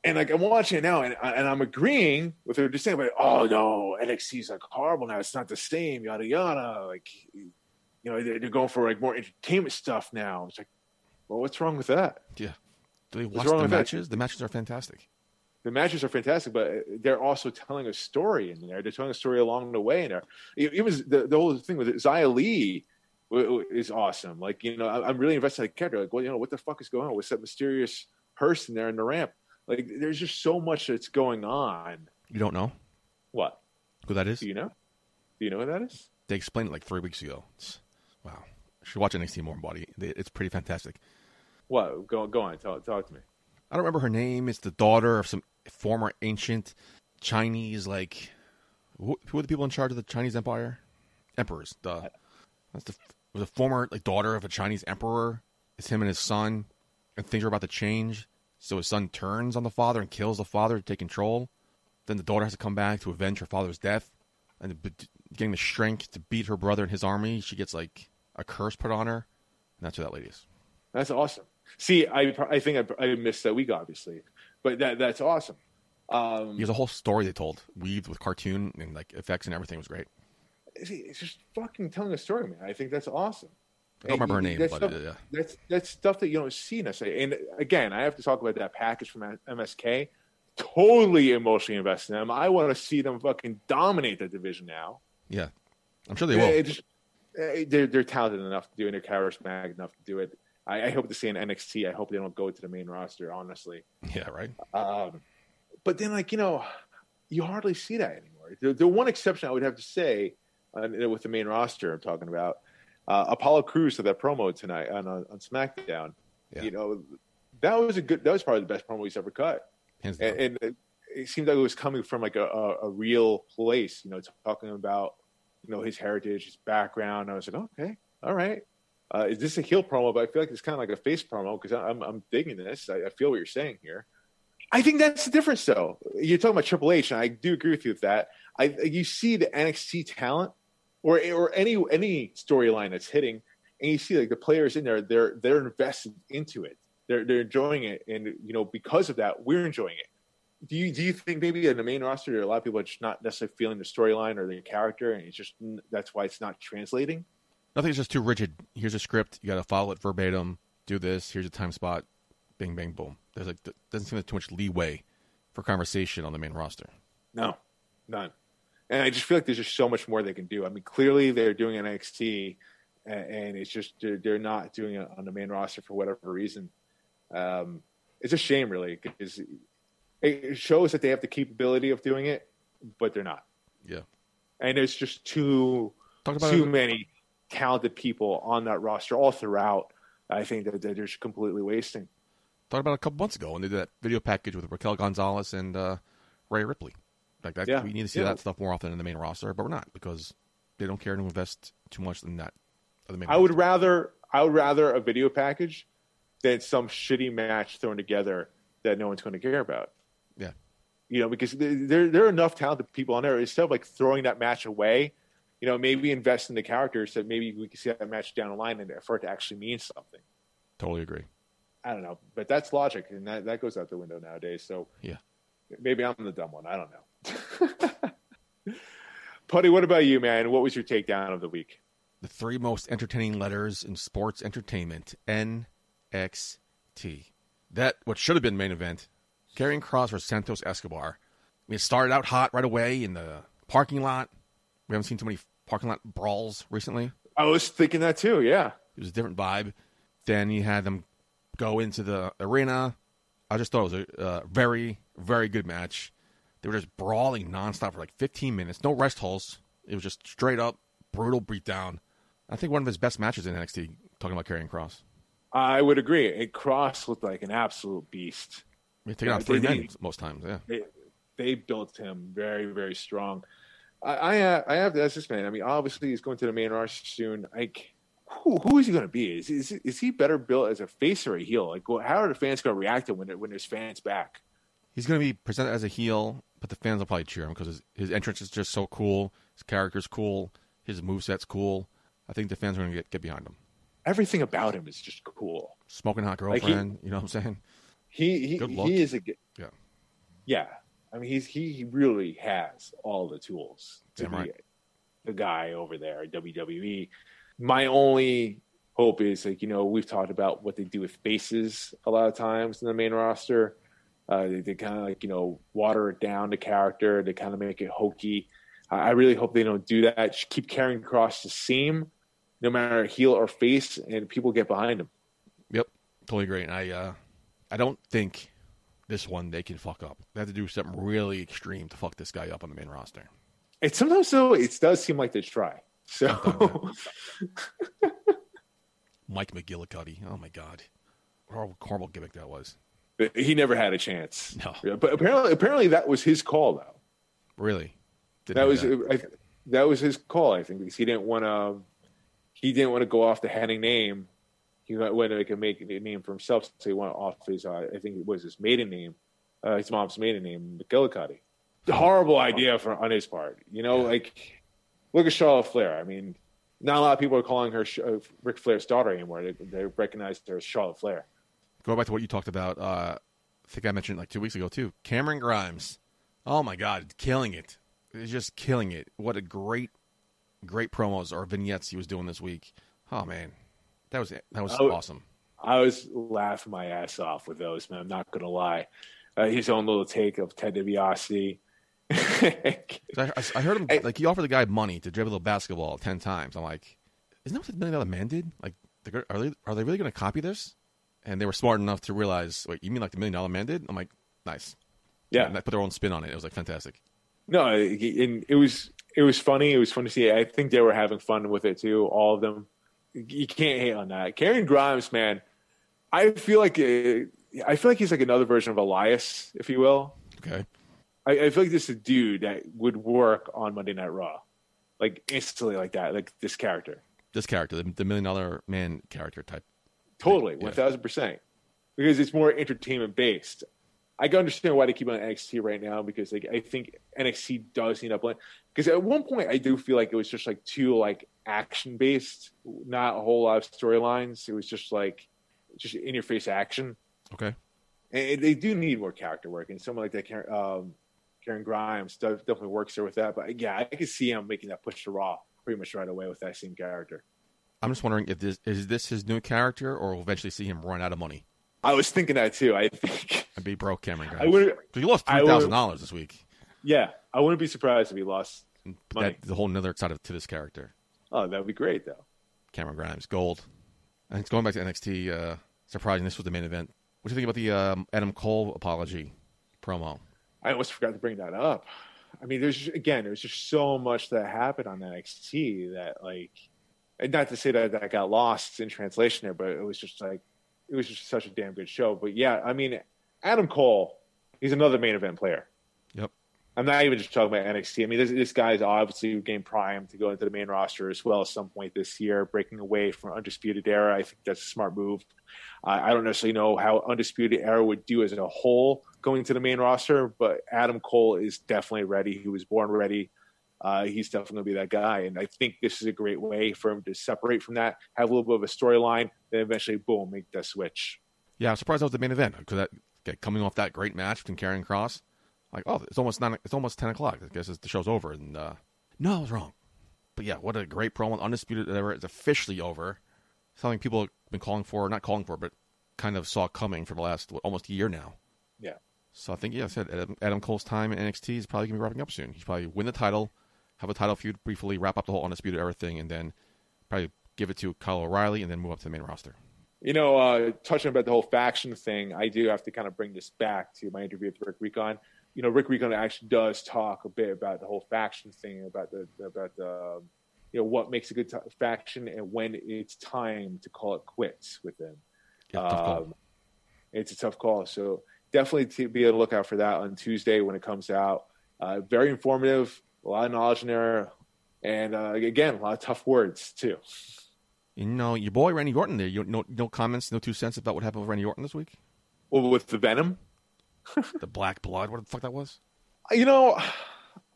And like I'm watching it now, and and I'm agreeing with her, just saying, like, oh no, NXT is like horrible now. It's not the same, yada yada. Like, you know, they're, they're going for like more entertainment stuff now. It's like, well, what's wrong with that? Yeah, do they watch the matches? That? The matches are fantastic the matches are fantastic, but uh, they're also telling a story in there. They're telling a story along the way in there. Was the, the whole thing with Xia Li is awesome. Like, you know, I'm really invested in the character. Like, well, you know, what the fuck is going on? What's that mysterious person there in the ramp? Like, there's just so much that's going on. You don't know? What? Who that is? Do you know? Do you know who that is? They explained it like three weeks ago. It's, wow. I should watch NXT more, buddy. It's pretty fantastic. What? Go, go on. Talk, talk to me. I don't remember her name. It's the daughter of some former ancient Chinese, like who, who are the people in charge of the Chinese Empire? Emperors. The that's the the former like daughter of a Chinese emperor. It's him and his son, and things are about to change. So his son turns on the father and kills the father to take control. Then the daughter has to come back to avenge her father's death, and getting the strength to beat her brother and his army. She gets like a curse put on her, and that's who that lady is. That's awesome. See, I I think I, I missed that week, obviously, but that that's awesome. Um, There's a whole story they told, weaved with cartoon and like effects and everything. Was great. See, it's just fucking telling a story, man. I think that's awesome. I don't remember her name, that's but stuff, yeah. that's that's stuff that you don't see necessarily. And again, I have to talk about that package from MSK. Totally emotionally invested in them. I want to see them fucking dominate the division now. Yeah, I'm sure they will. Just, they're they're talented enough to do it. They're charismatic enough to do it. I, I, hope to see an NXT. I hope they don't go to the main roster. Honestly. Yeah. Right. Um, but then, like you know, you hardly see that anymore. The, the one exception I would have to say uh, with the main roster I'm talking about, uh, Apollo Crews to that promo tonight on on, on SmackDown. Yeah. You know, that was a good. That was probably the best promo he's ever cut. And, and, it, it seemed like it was coming from like a, a, a real place. You know, talking about you know his heritage, his background. I was like, okay, all right. Uh, is this a heel promo? But I feel like it's kind of like a face promo because I'm I'm digging this. I, I, feel what you're saying here. I think that's the difference, though. You're talking about Triple H, and I do agree with you with that. I you see the NXT talent, or or any any storyline that's hitting, and you see like the players in there, they're they're invested into it. They're they're enjoying it, and you know because of that, we're enjoying it. Do you do you think maybe in the main roster, a lot of people are just not necessarily feeling the storyline or the character, and it's just that's why it's not translating? It's just too rigid. Here's a script. You got to follow it verbatim. Do this. Here's a time spot. Bing, bang, boom. There's like doesn't seem like too much leeway for conversation on the main roster. No, none. And I just feel like there's just so much more they can do. I mean, clearly they're doing NXT, and, and it's just they're, they're, not doing it on the main roster for whatever reason. Um, it's a shame, really, because it shows that they have the capability of doing it, but they're not. Yeah, and there's just too too it. many talented people on that roster all throughout. I think that they're just completely wasting. Thought about a couple months ago when they did that video package with Raquel Gonzalez and uh, Rhea Ripley. Like that, yeah. we need to see yeah. that stuff more often in the main roster, but we're not because they don't care to invest too much in that. I roster. would rather I would rather a video package than some shitty match thrown together that no one's going to care about. Yeah, you know, because there there are enough talented people on there. Instead of like throwing that match away, you know, maybe invest in the characters so that maybe we can see that match down the line and for it to actually mean something. Totally agree. I don't know, but that's logic, and that, that goes out the window nowadays. So yeah, maybe I'm the dumb one. I don't know. Putty, what about you, man? What was your takedown of the week? The three most entertaining letters in sports entertainment: NXT. That what should have been main event: Karrion Kross versus Santos Escobar. I mean, it started out hot right away in the parking lot. We haven't seen too many parking lot brawls recently. I was thinking that too. Yeah, it was a different vibe. Then you had them go into the arena. I just thought it was a uh, very, very good match. They were just brawling nonstop for like 15 minutes. No rest holes. It was just straight up brutal beatdown. I think one of his best matches in NXT. Talking about Karrion Kross. I would agree. And Kross looked like an absolute beast. He taking out three men most times. Yeah, they, they, built him very, very strong. I, I, uh, I have to ask this man. I mean, obviously he's going to the main roster soon. Like, who, who is he going to be? Is, is, is he better built as a face or a heel? Like, how are the fans going to react to when when there's fans back? He's going to be presented as a heel, but the fans will probably cheer him because his, his entrance is just so cool. His character's cool. His moveset's cool. I think the fans are going to get, get behind him. Everything about him is just cool. Smoking hot girlfriend, like he, you know what I'm saying? He he, he is a yeah yeah. I mean, he's he, really has all the tools to Damn be right. the guy over there at WWE my only hope is like you know we've talked about what they do with faces a lot of times in the main roster. Uh, they, they kind of like you know water it down the character. They kind of make it hokey. I, I really hope they don't do that. Just keep Karrion Kross the seam, no matter heel or face, and people get behind them. Yep, totally agree. And I uh, I don't think this one they can fuck up. They have to do something really extreme to fuck this guy up on the main roster. It sometimes though it does seem like they try. So Mike McGillicutty. Oh my god, horrible, horrible gimmick that was. He never had a chance. No, but apparently, apparently that was his call though. Really, Didn't that was that. I, that was his call. I think because he didn't want to. He didn't want to go off the Hennig name. He wanted to make a name for himself, so he went off his. Uh, I think it was his maiden name, uh, his mom's maiden name, McGillicutty. Horrible idea for on his part. You know, yeah. like look at Charlotte Flair. I mean, not a lot of people are calling her uh, Ric Flair's daughter anymore. They, they recognize her as Charlotte Flair. Going back to what you talked about, uh, I think I mentioned like two weeks ago too. Cameron Grimes. Oh my God, killing it! He's just killing it. What a great, great promos or vignettes he was doing this week. Oh man, that was that was I, awesome. I was laughing my ass off with those, man. I'm not gonna lie. Uh, his own little take of Ted DiBiase I, I, heard him like he offered the guy money to dribble a basketball ten times. I'm like, isn't that what the Million Dollar Man did? Like, are they are they really going to copy this? And they were smart enough to realize, wait, you mean like the Million Dollar Man did? I'm like, nice. Yeah, and they put their own spin on it. It was like fantastic. No, it, it was it was funny. It was fun to see. I think they were having fun with it too. All of them. You can't hate on that. Karrion Grimes, man. I feel like uh, I feel like he's like another version of Elias, if you will. Okay. I, I feel like this is a dude that would work on Monday Night Raw, like instantly, like that, like this character. This character, the, the Million Dollar Man character type. Totally, one thousand percent, because it's more entertainment based. I can understand why they keep on NXT right now because like I think NXT does need a blend. Because at one point I do feel like it was just like too like action based, not a whole lot of storylines. It was just like just in your face action. Okay. And they do need more character work, and someone like that, Karen, um, Karen Grimes, definitely works there with that. But yeah, I can see him making that push to Raw pretty much right away with that same character. I'm just wondering if this is this his new character, or we'll eventually see him run out of money I was thinking that too. I think and be broke, Cameron. I Grimes. would. So you lost I three would- thousand dollars this week. Yeah, I wouldn't be surprised if he lost. Money. That's a whole nother side of, to this character, Oh, that would be great though. Cameron Grimes, gold. And it's going back to NXT. Uh, surprising, this was the main event. What do you think about the um, Adam Cole apology promo? I almost forgot to bring that up. I mean, there's again, there's just so much that happened on NXT that like, and not to say that that got lost in translation there, but it was just like, it was just such a damn good show. But yeah, I mean, Adam Cole, he's another main event player. I'm not even just talking about NXT. I mean, this, this guy's obviously game prime to go into the main roster as well at some point this year, breaking away from Undisputed Era. I think that's a smart move. Uh, I don't necessarily know how Undisputed Era would do as a whole going to the main roster, but Adam Cole is definitely ready. He was born ready. Uh, he's definitely going to be that guy. And I think this is a great way for him to separate from that, have a little bit of a storyline, then eventually, boom, make that switch. Yeah, I'm surprised that was the main event because that coming off that great match between Karrion Kross, like oh, it's almost nine, it's almost ten o'clock. I guess the show's over. And uh, no, I was wrong. But yeah, what a great promo! Undisputed Era is officially over. Something people have been calling for, not calling for, but kind of saw coming for the last what, almost a year now. Yeah. So I think yeah, I said Adam, Adam Cole's time in NXT is probably gonna be wrapping up soon. He's probably win the title, have a title feud briefly, wrap up the whole Undisputed Era thing, and then probably give it to Kyle O'Reilly, and then move up to the main roster. You know, uh, touching about the whole faction thing, I do have to kind of bring this back to my interview with Rick Recon. You know, Rick Recon actually does talk a bit about the whole faction thing, about the about the you know what makes a good t- faction and when it's time to call it quits with them. Yeah. Um, it's a tough call. So definitely to be on the lookout for that on Tuesday when it comes out. Uh, very informative, a lot of knowledge in there, and uh, again, a lot of tough words too. You know, your boy Randy Orton there. You no no comments, no two cents about what happened with Randy Orton this week. Well, with the Venom, the Black Blood, what the fuck that was? you know,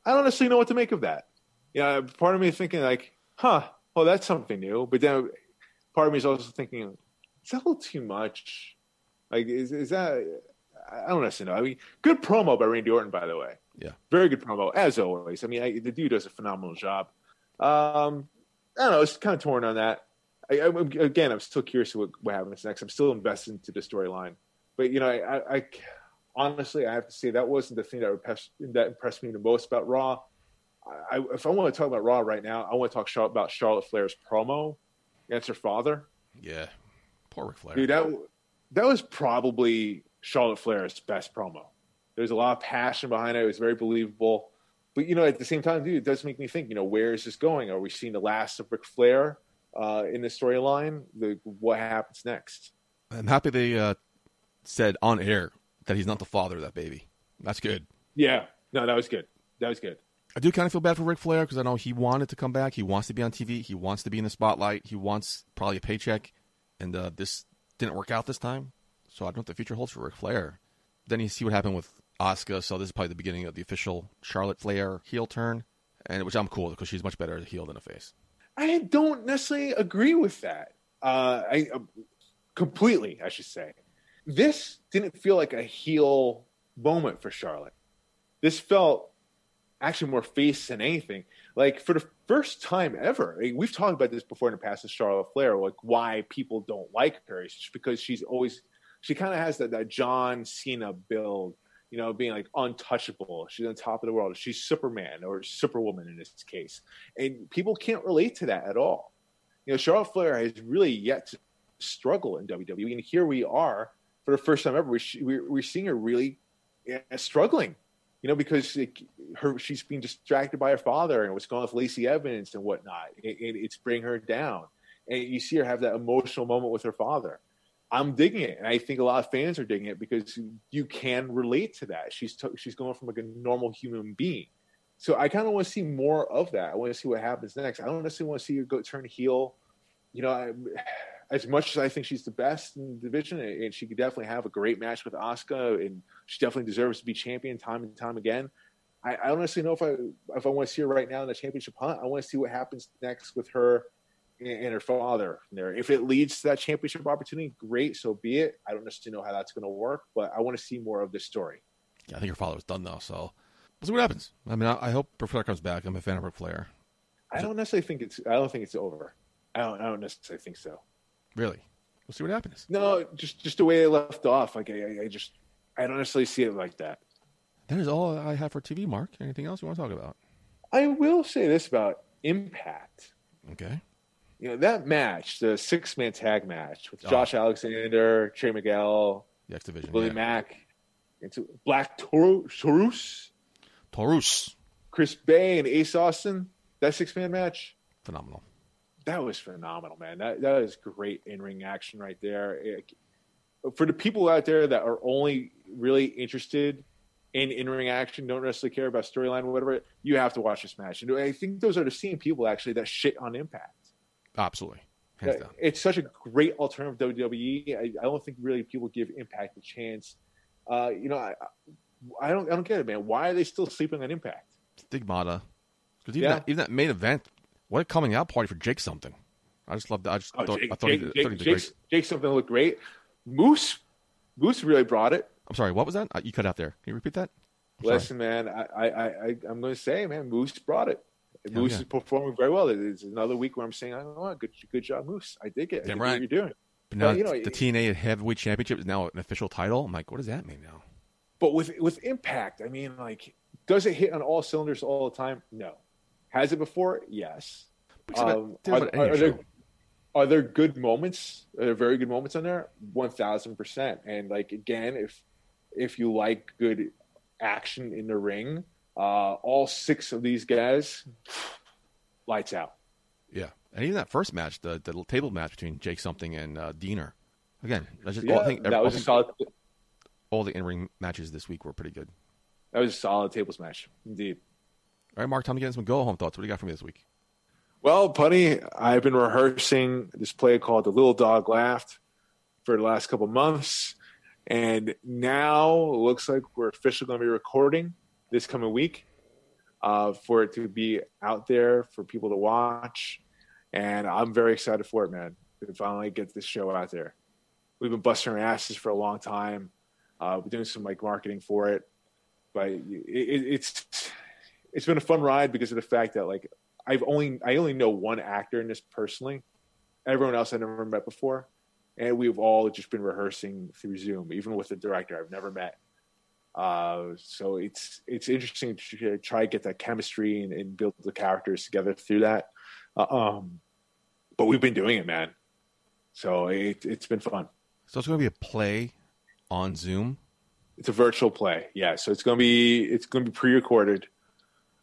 I don't necessarily know what to make of that. Yeah, part of me is thinking like, huh, well, that's something new. But then part of me is also thinking, is that a little too much? Like, is, is that? I don't necessarily know. I mean, good promo by Randy Orton, by the way. Yeah. very good promo as always. I mean, I, the dude does a phenomenal job. Um, I don't know. It's kind of torn on that. I, I, again, I'm still curious what, what happens next. I'm still invested into the storyline, but you know, I, I honestly, I have to say that wasn't the thing that impressed, that impressed me the most about Raw. I, if I want to talk about Raw right now, I want to talk about Charlotte Flair's promo against her father. Yeah, poor Ric Flair. Dude, that that was probably Charlotte Flair's best promo. There's a lot of passion behind it. It was very believable. But you know, at the same time, dude, it does make me think. You know, where is this going? Are we seeing the last of Ric Flair uh, in the storyline? The what happens next? I'm happy they uh, said on air that he's not the father of that baby. That's good. Yeah, no, that was good. That was good. I do kind of feel bad for Ric Flair because I know he wanted to come back. He wants to be on TV. He wants to be in the spotlight. He wants probably a paycheck, and uh, this didn't work out this time. So I don't know what the future holds for Ric Flair. Then you see what happened with Asuka. So this is probably the beginning of the official Charlotte Flair heel turn, and which I'm cool because she's much better as a heel than a face. I don't necessarily agree with that. Uh, I uh, completely, I should say. This didn't feel like a heel moment for Charlotte. This felt actually more face than anything. Like for the first time ever, we've talked about this before in the past with Charlotte Flair, like why people don't like her. Just because she's always she kind of has that, that John Cena build, you know, being like untouchable. She's on top of the world. She's Superman or Superwoman in this case, and people can't relate to that at all. You know, Charlotte Flair has really yet to struggle in WWE, and here we are for the first time ever. We're we're, we're seeing her really yeah, struggling you know, because it, her she's being distracted by her father and what's going on with Lacey Evans and whatnot. It, it, it's bringing her down, and you see her have that emotional moment with her father. I'm digging it, and I think a lot of fans are digging it because you can relate to that. She's t- she's going from like a normal human being, so I kind of want to see more of that. I want to see what happens next. I don't necessarily want to see her go turn heel. You know, I, as much as I think she's the best in the division, and she could definitely have a great match with Asuka and She definitely deserves to be champion time and time again. I, I don't know if I if I want to see her right now in the championship hunt. I want to see what happens next with her and, and her father there. If it leads to that championship opportunity, great, so be it. I don't necessarily know how that's going to work, but I want to see more of this story. Yeah, I think her father was done though, so we'll see what happens. I mean, I, I hope Brooke Flair comes back. I'm a fan of Brooke Flair. I don't necessarily think it's. I don't think it's over. I don't. I don't necessarily think so. Really, we'll see what happens. No, just just the way they left off. Like I, I- just I don't necessarily see it like that. That is all I have for TV. Mark, anything else you want to talk about? I will say this about Impact. Okay. You know that match, the six man tag match with Oh. Josh Alexander, Trey Miguel, The X Division. Willie yeah. Mack, into Black Toro- Taurus, Taurus. Chris Bey, and Ace Austin. That six man match. Phenomenal. That was phenomenal, man. That that is great in ring action right there. It- for the people out there that are only really interested in in ring action, don't necessarily care about storyline or whatever, you have to watch this match. And I think those are the same people actually that shit on Impact. Absolutely. Hands down. It's such a great alternative to WWE. I, I don't think really people give Impact a chance. Uh, you know, I, I don't I don't get it, man. Why are they still sleeping on Impact? Stigmata. Because even, Yeah. that, even that main event, what a coming out party for Jake something. I just loved that. I just Oh, thought, Jake, I thought he Jake, did, I thought he Jake, Jake something looked great. Moose, Moose really brought it. I'm sorry, what was that? Uh, You cut out there. Can you repeat that? I'm sorry. Listen, man, I, I, I, I'm going to say, man, Moose brought it. Moose yeah. is performing very well. It's another week where I'm saying, I don't know, good, good job, Moose. I dig it. I dig right. what you're doing. But now Well, you know, the TNA Heavyweight Championship is now an official title. I'm like, what does that mean now? But with with Impact, I mean, like, does it hit on all cylinders all the time? No. Has it before? Yes. But it's about- Um, it's about are, are there, show. are there good moments? Are there very good moments on there? One thousand percent. And like again, if if you like good action in the ring, uh, all six of these guys, lights out. Yeah, and even that first match, the the table match between Jake something and uh, Deaner. Again, that's just Yeah, all, I think, that I was a solid. all the in ring matches this week were pretty good. That was a solid tables match, indeed. All right, Mark, time to get into some go home thoughts. What do you got for me this week? Well, Putty, I've been rehearsing this play called "The Little Dog Laughed" for the last couple months, and now it looks like we're officially going to be recording this coming week uh, for it to be out there for people to watch, and I'm very excited for it, man. To finally get this show out there. We've been busting our asses for a long time. Uh, we're doing some like marketing for it, but it, it, it's it's been a fun ride because of the fact that like I've only I only know one actor in this personally. Everyone else I've never met before, and we've all just been rehearsing through Zoom, even with the director I've never met. Uh, so it's it's interesting to try to get that chemistry and, and build the characters together through that. Uh, um, but we've been doing it, man. So it, it's been fun. So it's going to be a play on Zoom. It's a virtual play, yeah. So it's gonna be it's gonna be pre-recorded,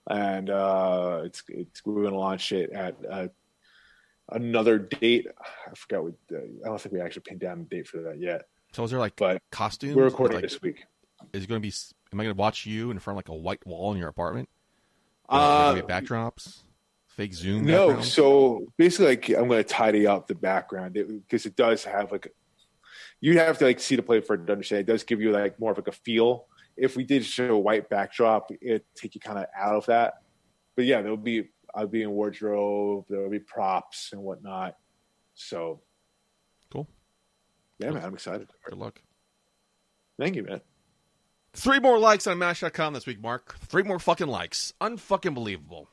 and uh, it's it's we're gonna launch it at uh, another date. I forgot what. Uh, I don't think we actually pinned down a date for that yet. So is there like But costumes? We're recording like, this week. Is it going to be? Am I going to watch you in front of like a white wall in your apartment? Uh, be backdrops, fake Zoom. no, backgrounds? so basically, like I'm going to tidy up the background because it, does have like you have to like see the play for it to understand. It does give you like more of like a feel. If we did show a white backdrop, it'd take you kind of out of that. But yeah, there'll be I'll be in wardrobe. There'll be props and whatnot. So Cool. yeah, man, I'm excited. Good luck. Thank you, man. Three more likes on Match.com this week, Mark. Three more fucking likes. Unfucking believable.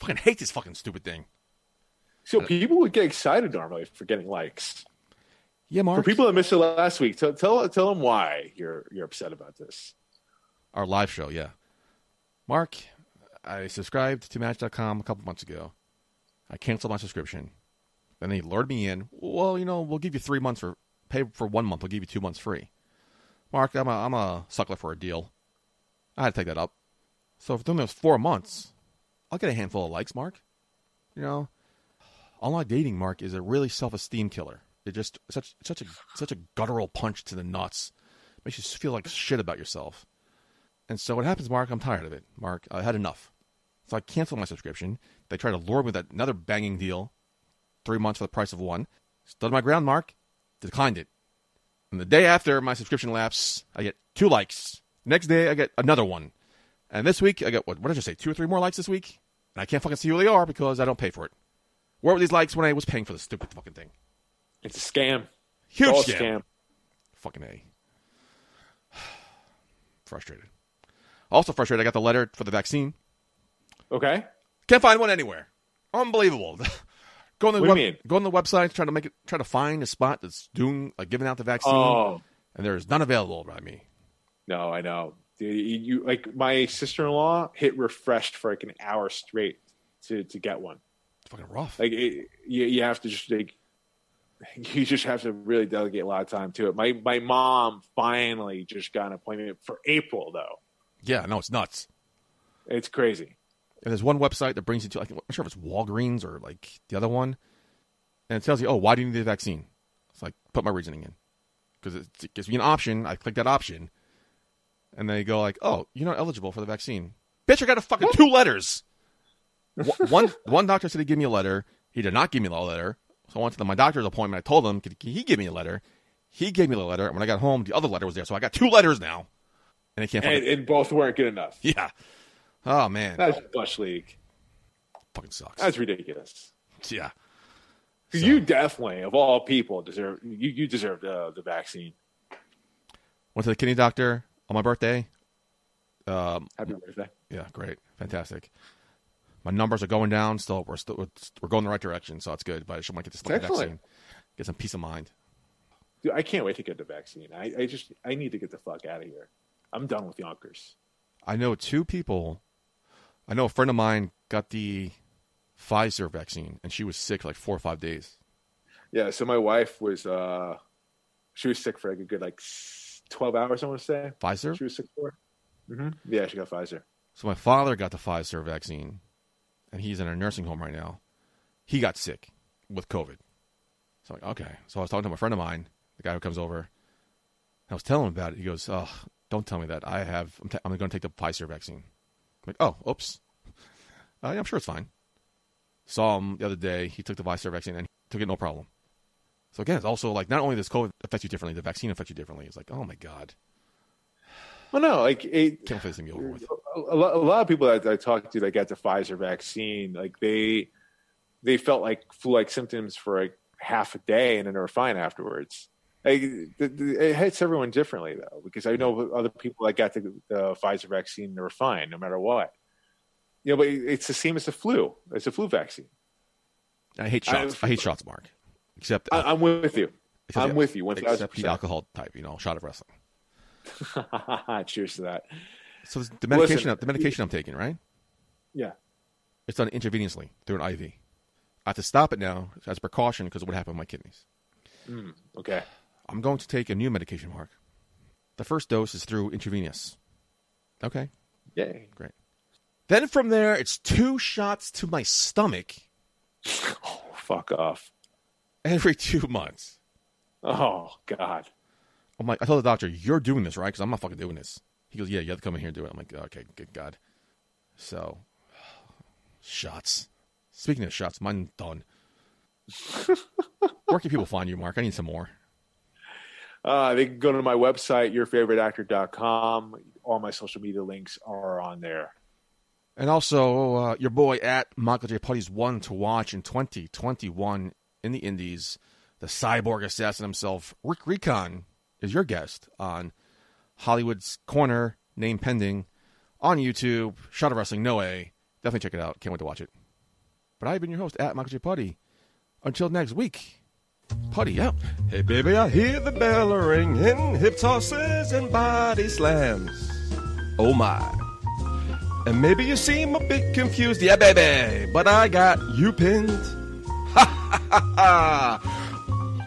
fucking hate this fucking stupid thing. So people would get excited normally for getting likes. Yeah, Mark. For people that missed it last week, tell tell tell them why you're you're upset about this. Our live show, yeah. Mark, I subscribed to Match.com a couple months ago. I canceled my subscription. Then they lured me in. Well, you know, we'll give you three months for pay for one month. We'll give you two months free. Mark, I'm a I'm a suckler for a deal. I had to take that up. So for those four months, I'll get a handful of likes, Mark. You know, online dating, Mark, is a really self esteem killer. It just such such a such a guttural punch to the nuts. Makes you feel like shit about yourself. And so what happens, Mark? I'm tired of it, Mark. I had enough. So I canceled my subscription. They tried to lure me with another banging deal, three months for the price of one. Stood my ground, Mark. Declined it. And the day after my subscription lapse, I get two likes. Next day, I get another one. And this week, I got what? What did I just say? Two or three more likes this week? And I can't fucking see who they are because I don't pay for it. Where were these likes when I was paying for this stupid fucking thing? It's a scam. Huge It's all a scam. scam. Fucking A. Frustrated. Also frustrated, I got the letter for the vaccine. Okay. Can't find one anywhere. Unbelievable. go on the What do you web, mean? go on the website, try to make it, try to find a spot that's doing like giving out the vaccine, Oh and there is none available by me. no, I know. Dude, you, you like my sister in law hit refreshed for like an hour straight to to get one. It's fucking rough. Like it, you, you have to just like you just have to really delegate a lot of time to it. My my mom finally just got an appointment for April though. yeah, no, it's nuts. It's crazy. And there's one website that brings you to like I'm sure if it's Walgreens or like the other one, and it tells you, oh, why do you need the vaccine? It's like put my reasoning in because it gives me an option. I click that option, and they go like, oh, you're not eligible for the vaccine. Bitch, I got a fucking two letters. One- one one doctor said he'd give me a letter. He did not give me the letter. So I went to the, my doctor's appointment. I told him, could he give me a letter? He gave me the letter. And when I got home, the other letter was there. So I got two letters now. And I can't And, fucking, and both weren't good enough. yeah. Oh, man. That's bush league. fucking sucks. That's ridiculous. Yeah. So- You definitely, of all people, deserve you. You deserve the the vaccine. Went to the kidney doctor on my birthday. Um, Happy birthday. yeah, great, fantastic. My numbers are going down. Still, we're still we're going the right direction, so it's good. But I just want to get this vaccine, get some peace of mind. Dude, I can't wait to get the vaccine. I, I just I need to get the fuck out of here. I'm done with Yonkers. I know two people. I know a friend of mine got the Pfizer vaccine, and she was sick like four or five days. Yeah, so my wife was uh she was sick for like a good like twelve hours. I want to say Pfizer. she was sick for. Mm-hmm. Yeah, she got Pfizer. So my father got the Pfizer vaccine, and he's in a nursing home right now. He got sick with COVID. So I'm like, okay. So I was talking to my friend of mine, the guy who comes over. I was telling him about it. He goes, "Oh, don't tell me that. I have. I'm, ta- I'm going to take the Pfizer vaccine." I'm like, "Oh, oops. Uh, yeah, I'm sure it's fine." Saw him the other day. He took the Pfizer vaccine and took it no problem. So again, it's also like not only does COVID affect you differently, the vaccine affects you differently. It's like, oh my god, Well, no, like it, can't this to over with. a, a lot, a lot of people that I talked to that got the Pfizer vaccine, like they they felt like flu-like symptoms for like half a day, and then they were fine afterwards. Like, it hits everyone differently though, because I know other people that got the, the Pfizer vaccine, they were fine no matter what. You know, but it's the same as the flu. It's a flu vaccine. I hate shots. I, hate shots, Mark. Except I, I'm with you. Except I'm with you, 1000%. Except the alcohol type, you know, shot of wrestling. Cheers to that. So the medication, Listen, the medication I'm taking, right? Yeah. It's done intravenously through an IV. I have to stop it now as a precaution because of what happened with my kidneys. Mm, okay. I'm going to take a new medication, Mark. The first dose is through intravenous. Okay, Yay. great. Then from there, it's two shots to my stomach Oh, fuck off. every two months. Oh God. I'm like, I told the doctor, "You're doing this, right? Because I'm not fucking doing this." He goes, "Yeah, you have to come in here and do it." I'm like, "Okay, good God." So, shots. Speaking of shots, mine done. Where can people find you, Mark? I need some more. Uh, they can go to my website, yourfavoriteactor.com. All my social media links are on there. And also, uh, your boy at Michael J. Putty's one to watch in 2021 in the Indies. The cyborg assassin himself, Rick Recon, is your guest on Hollywood's Corner, name pending, on YouTube. Of Wrestling, no way. Definitely check it out. Can't wait to watch it. But I've been your host at Michael J. Putty. Until next week, Putty out. Hey baby, I hear the bell ringing, hip tosses and body slams. Oh my. And maybe you seem a bit confused, yeah baby, but I got you pinned. Ha ha ha ha.